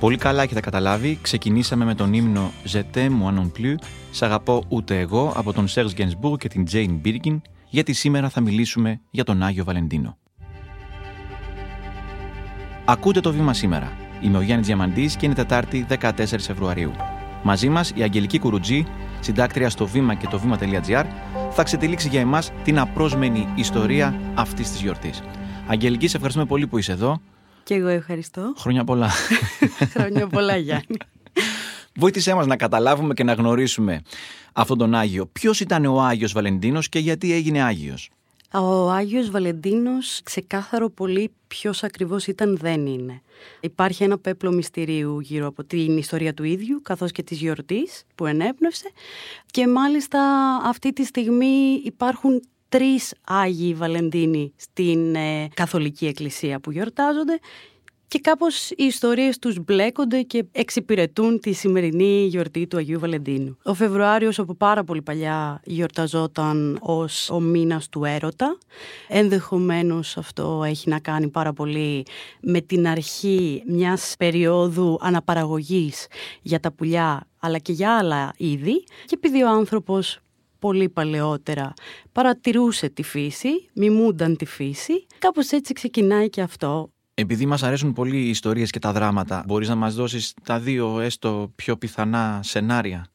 Πολύ καλά έχετε καταλάβει, ξεκινήσαμε με τον ύμνο «Je t'aime moi non plus», «Σ' αγαπώ ούτε εγώ» από τον Serge Gainsbourg και την Jane Birkin, γιατί σήμερα θα μιλήσουμε για τον Άγιο Βαλεντίνο. Ακούτε το βήμα σήμερα. Είμαι ο Γιάννης Διαμαντής και είναι Τετάρτη 14 Φεβρουαρίου. Μαζί μας η Αγγελική Κουρουτζή, συντάκτρια στο βήμα και το βήμα.gr, θα ξετυλίξει για εμάς την απρόσμενη ιστορία αυτής της γιορτής. Αγγελική, σε ευχαριστούμε πολύ που είσαι εδώ. Και εγώ ευχαριστώ. Χρόνια πολλά. Χρόνια πολλά, Γιάννη. Βοήθησέ μας να καταλάβουμε και να γνωρίσουμε αυτόν τον Άγιο. Ποιος ήταν ο Άγιος Βαλεντίνος και γιατί έγινε Άγιος; Ο Άγιος Βαλεντίνος ξεκάθαρο πολύ ποιος ακριβώς ήταν δεν είναι. Υπάρχει ένα πέπλο μυστηρίου γύρω από την ιστορία του ίδιου καθώς και της γιορτής που ενέπνευσε και μάλιστα αυτή τη στιγμή υπάρχουν τρεις Άγιοι Βαλεντίνοι στην ε, Καθολική Εκκλησία που γιορτάζονται και κάπως οι ιστορίες τους μπλέκονται και εξυπηρετούν τη σημερινή γιορτή του Αγίου Βαλεντίνου. Ο Φεβρουάριος από πάρα πολύ παλιά γιορταζόταν ως ο μήνας του έρωτα. Ενδεχομένως αυτό έχει να κάνει πάρα πολύ με την αρχή μιας περίοδου αναπαραγωγής για τα πουλιά αλλά και για άλλα είδη και επειδή ο άνθρωπος πολύ παλαιότερα παρατηρούσε τη φύση, μιμούνταν τη φύση. Κάπως έτσι ξεκινάει και αυτό. Επειδή μας αρέσουν πολύ οι ιστορίες και τα δράματα, μπορείς να μας δώσεις τα δύο έστω πιο πιθανά σενάρια;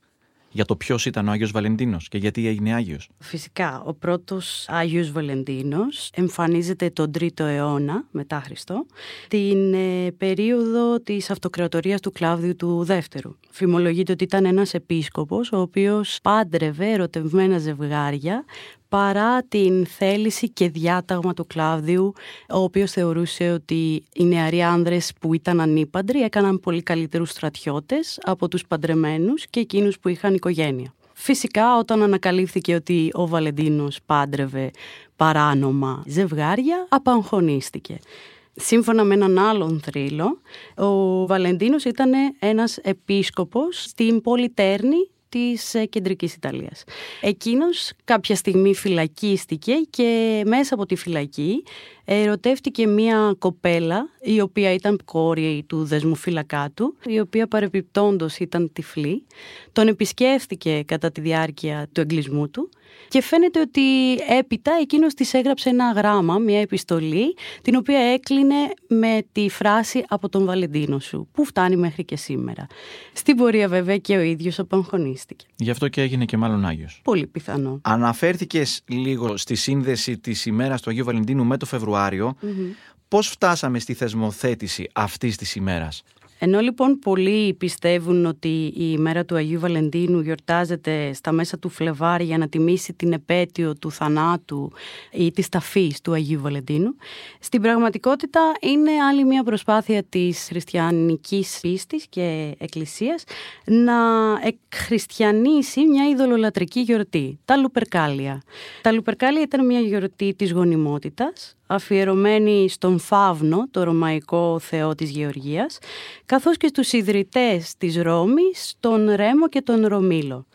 Για το ποιος ήταν ο Άγιος Βαλεντίνος και γιατί έγινε Άγιος. Φυσικά, ο πρώτος Άγιος Βαλεντίνος εμφανίζεται τον 3ο αιώνα μετά Χριστό, την ε, περίοδο της αυτοκρατορίας του Κλάβδιου του Δεύτερου. Φημολογείται ότι ήταν ένας επίσκοπος ο οποίος πάντρευε ερωτευμένα ζευγάρια παρά την θέληση και διάταγμα του Κλάβδιου, ο οποίος θεωρούσε ότι οι νεαροί άνδρες που ήταν ανήπαντροι έκαναν πολύ καλύτερους στρατιώτες από τους παντρεμένους και εκείνους που είχαν οικογένεια. Φυσικά όταν ανακαλύφθηκε ότι ο Βαλεντίνος πάντρευε παράνομα ζευγάρια, απαγχωνίστηκε. Σύμφωνα με έναν άλλον θρύλο, ο Βαλεντίνος ήταν ένας επίσκοπος στην πόλη Τέρνη της ε, κεντρικής Ιταλίας. Εκείνος κάποια στιγμή φυλακίστηκε και μέσα από τη φυλακή ερωτεύτηκε μία κοπέλα η οποία ήταν κόρη του δεσμοφύλακά του, η οποία παρεπιπτόντος ήταν τυφλή. Τον επισκέφθηκε κατά τη διάρκεια του εγκλισμού του και φαίνεται ότι έπειτα εκείνος της έγραψε ένα γράμμα, μια επιστολή, την οποία έκλεινε με τη φράση «Από τον Βαλεντίνο σου», που φτάνει μέχρι και σήμερα. Στην πορεία βέβαια και ο ίδιος απαγχωνίστηκε. Γι' αυτό και έγινε και μάλλον Άγιος. Πολύ πιθανό. Αναφέρθηκες λίγο στη σύνδεση της ημέρας του Αγίου Βαλεντίνου με το Φεβρουάριο. Πώς φτάσαμε στη θεσμοθέτηση αυτής της ημέρας; Ενώ λοιπόν πολλοί πιστεύουν ότι η ημέρα του Αγίου Βαλεντίνου γιορτάζεται στα μέσα του Φλεβάρι για να τιμήσει την επέτειο του θανάτου ή της ταφής του Αγίου Βαλεντίνου, στην πραγματικότητα είναι άλλη μια προσπάθεια της χριστιανικής πίστης και εκκλησίας να εκχριστιανίσει μια ειδωλολατρική γιορτή, τα Λουπερκάλια. Τα Λουπερκάλια ήταν μια γιορτή της γονιμότητας, αφιερωμένη στον Φαύνο, το ρωμαϊκό θεό της Γεωργίας, καθώς και στους ιδρυτές της Ρώμης, τον Ρέμο και τον Ρωμίλο.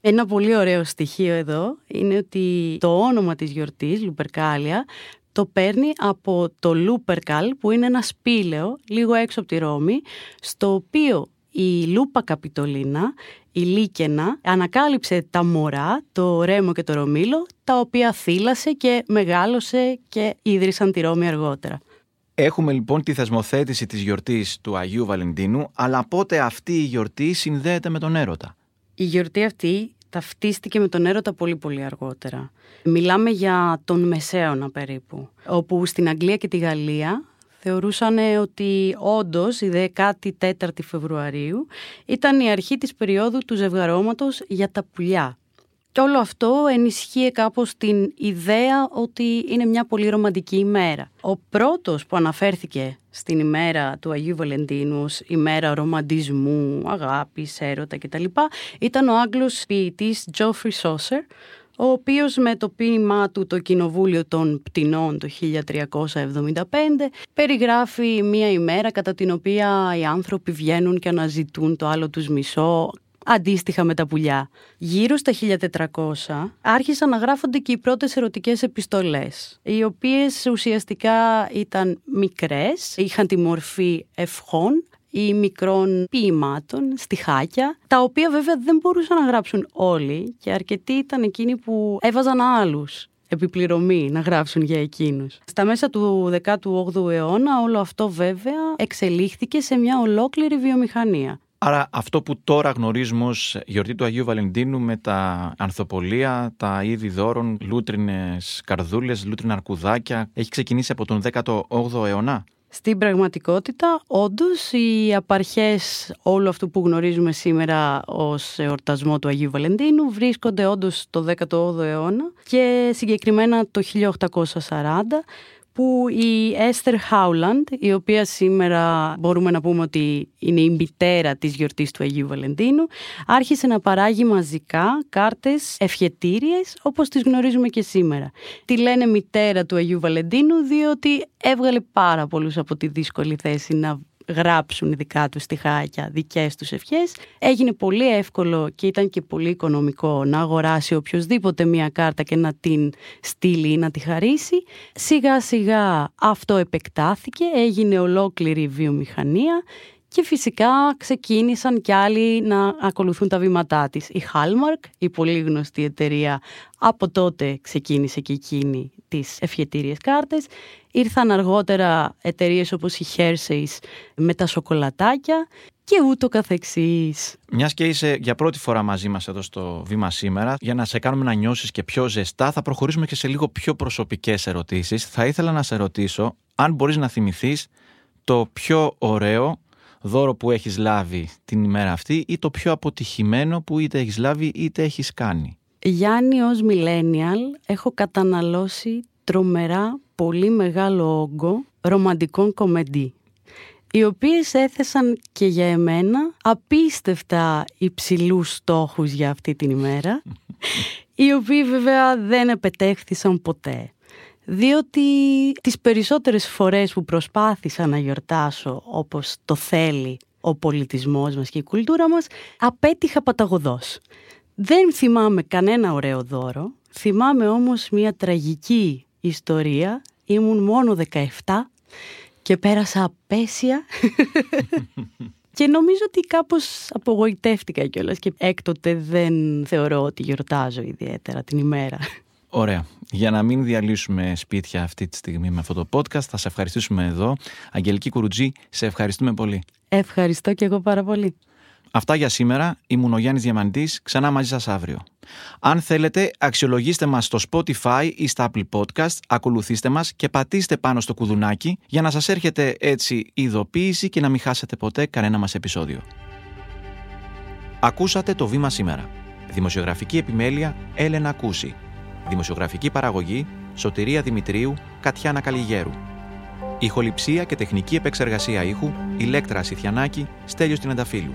Ένα πολύ ωραίο στοιχείο εδώ είναι ότι το όνομα της γιορτής, Λουπερκάλια, το παίρνει από το Λούπερκαλ που είναι ένα σπήλαιο λίγο έξω από τη Ρώμη, στο οποίο η Λούπα Καπιτολίνα η Λίκαινα ανακάλυψε τα μωρά, το Ρέμο και το Ρωμίλο, τα οποία θύλασε και μεγάλωσε και ίδρυσαν τη Ρώμη αργότερα. Έχουμε λοιπόν τη θεσμοθέτηση της γιορτής του Αγίου Βαλεντίνου, αλλά πότε αυτή η γιορτή συνδέεται με τον έρωτα; Η γιορτή αυτή ταυτίστηκε με τον έρωτα πολύ πολύ αργότερα. Μιλάμε για τον Μεσαίωνα περίπου, όπου στην Αγγλία και τη Γαλλία θεωρούσαν ότι όντως η 14η Φεβρουαρίου ήταν η αρχή της περίοδου του ζευγαρώματος για τα πουλιά. Και όλο αυτό ενισχύει κάπως την ιδέα ότι είναι μια πολύ ρομαντική ημέρα. Ο πρώτος που αναφέρθηκε στην ημέρα του Αγίου Βαλεντίνους ως ημέρα ρομαντισμού, αγάπης, έρωτα κτλ. ήταν ο Άγγλος ποιητής Geoffrey Chaucer, ο οποίος με το ποίημά του το Κοινοβούλιο των Πτηνών το 1375 περιγράφει μία ημέρα κατά την οποία οι άνθρωποι βγαίνουν και αναζητούν το άλλο τους μισό αντίστοιχα με τα πουλιά. Γύρω στα 1400 άρχισαν να γράφονται και οι πρώτες ερωτικές επιστολές, οι οποίες ουσιαστικά ήταν μικρές, είχαν τη μορφή ευχών ή μικρών ποιημάτων, στιχάκια, τα οποία βέβαια δεν μπορούσαν να γράψουν όλοι και αρκετοί ήταν εκείνοι που έβαζαν άλλους επιπληρωμή να γράψουν για εκείνους. Στα μέσα του 18ου αιώνα όλο αυτό βέβαια εξελίχθηκε σε μια ολόκληρη βιομηχανία. Άρα αυτό που τώρα γνωρίζουμε ως γιορτή του Αγίου Βαλεντίνου με τα ανθοπολία, τα είδη δώρων, λούτρινες καρδούλες, λούτρινα αρκουδάκια, έχει ξεκινήσει από τον 18ο αιώνα; Στην πραγματικότητα, όντως, οι απαρχές όλου αυτού που γνωρίζουμε σήμερα ως εορτασμό του Αγίου Βαλεντίνου βρίσκονται όντως το 18ο αιώνα και συγκεκριμένα το 1840 που η Έστερ Χάουλαντ, η οποία σήμερα μπορούμε να πούμε ότι είναι η μητέρα της γιορτής του Αγίου Βαλεντίνου, άρχισε να παράγει μαζικά κάρτες ευχετήριες όπως τις γνωρίζουμε και σήμερα. Τη λένε μητέρα του Αγίου Βαλεντίνου διότι έβγαλε πάρα πολλούς από τη δύσκολη θέση να γράψουν δικά τους στιχάκια, δικές τους ευχές. Έγινε πολύ εύκολο και ήταν και πολύ οικονομικό να αγοράσει οποιοδήποτε μία κάρτα και να την στείλει ή να τη χαρίσει. Σιγά σιγά αυτό επεκτάθηκε, έγινε ολόκληρη βιομηχανία και φυσικά ξεκίνησαν κι άλλοι να ακολουθούν τα βήματά της. Η Hallmark, η πολύ γνωστή εταιρεία, από τότε ξεκίνησε και εκείνη τις ευχετήριες κάρτες. Ήρθαν αργότερα εταιρείες όπως η Hershey's με τα σοκολατάκια και ούτω καθεξής. Μιας και είσαι για πρώτη φορά μαζί μας εδώ στο βήμα σήμερα, για να σε κάνουμε να νιώσεις και πιο ζεστά, θα προχωρήσουμε και σε λίγο πιο προσωπικές ερωτήσεις. Θα ήθελα να σε ρωτήσω αν μπορείς να θυμηθείς το πιο ωραίο δώρο που έχεις λάβει την ημέρα αυτή ή το πιο αποτυχημένο που είτε έχεις λάβει είτε έχεις κάνει. Γιάννη ως millennial έχω καταναλώσει τρομερά πολύ μεγάλο όγκο ρομαντικών κομεντί οι οποίες έθεσαν και για εμένα απίστευτα υψηλούς στόχους για αυτή την ημέρα οι οποίοι βέβαια δεν επετέχθησαν ποτέ διότι τις περισσότερες φορές που προσπάθησα να γιορτάσω όπως το θέλει ο πολιτισμός μας και η κουλτούρα μας, απέτυχα παταγωδός. Δεν θυμάμαι κανένα ωραίο δώρο, θυμάμαι όμως μια τραγική ιστορία. Ήμουν μόνο 17 και πέρασα απέσια και νομίζω ότι κάπως απογοητεύτηκα κιόλας και έκτοτε δεν θεωρώ ότι γιορτάζω ιδιαίτερα την ημέρα. Ωραία. Για να μην διαλύσουμε σπίτια αυτή τη στιγμή με αυτό το podcast, θα σε ευχαριστήσουμε εδώ. Αγγελική Κουρουτζή, σε ευχαριστούμε πολύ. Ευχαριστώ και εγώ πάρα πολύ. Αυτά για σήμερα. Ήμουν ο Γιάννης Διαμαντής. Ξανά μαζί σας αύριο. Αν θέλετε, αξιολογήστε μας στο Spotify ή στα Apple Podcast, ακολουθήστε μας και πατήστε πάνω στο κουδουνάκι για να σας έρχεται έτσι ειδοποίηση και να μην χάσετε ποτέ κανένα μας επεισόδιο. Ακούσατε το βήμα σήμερα. Δημοσιογραφική επιμέλεια Έλενα Κούση. Δημοσιογραφική παραγωγή Σωτηρία Δημητρίου, Κατιάνα Καλιγέρου. Ηχοληψία και τεχνική επεξεργασία ήχου Ηλέκτρα Σιθιανάκη, Στέλιος Τινανταφύλου.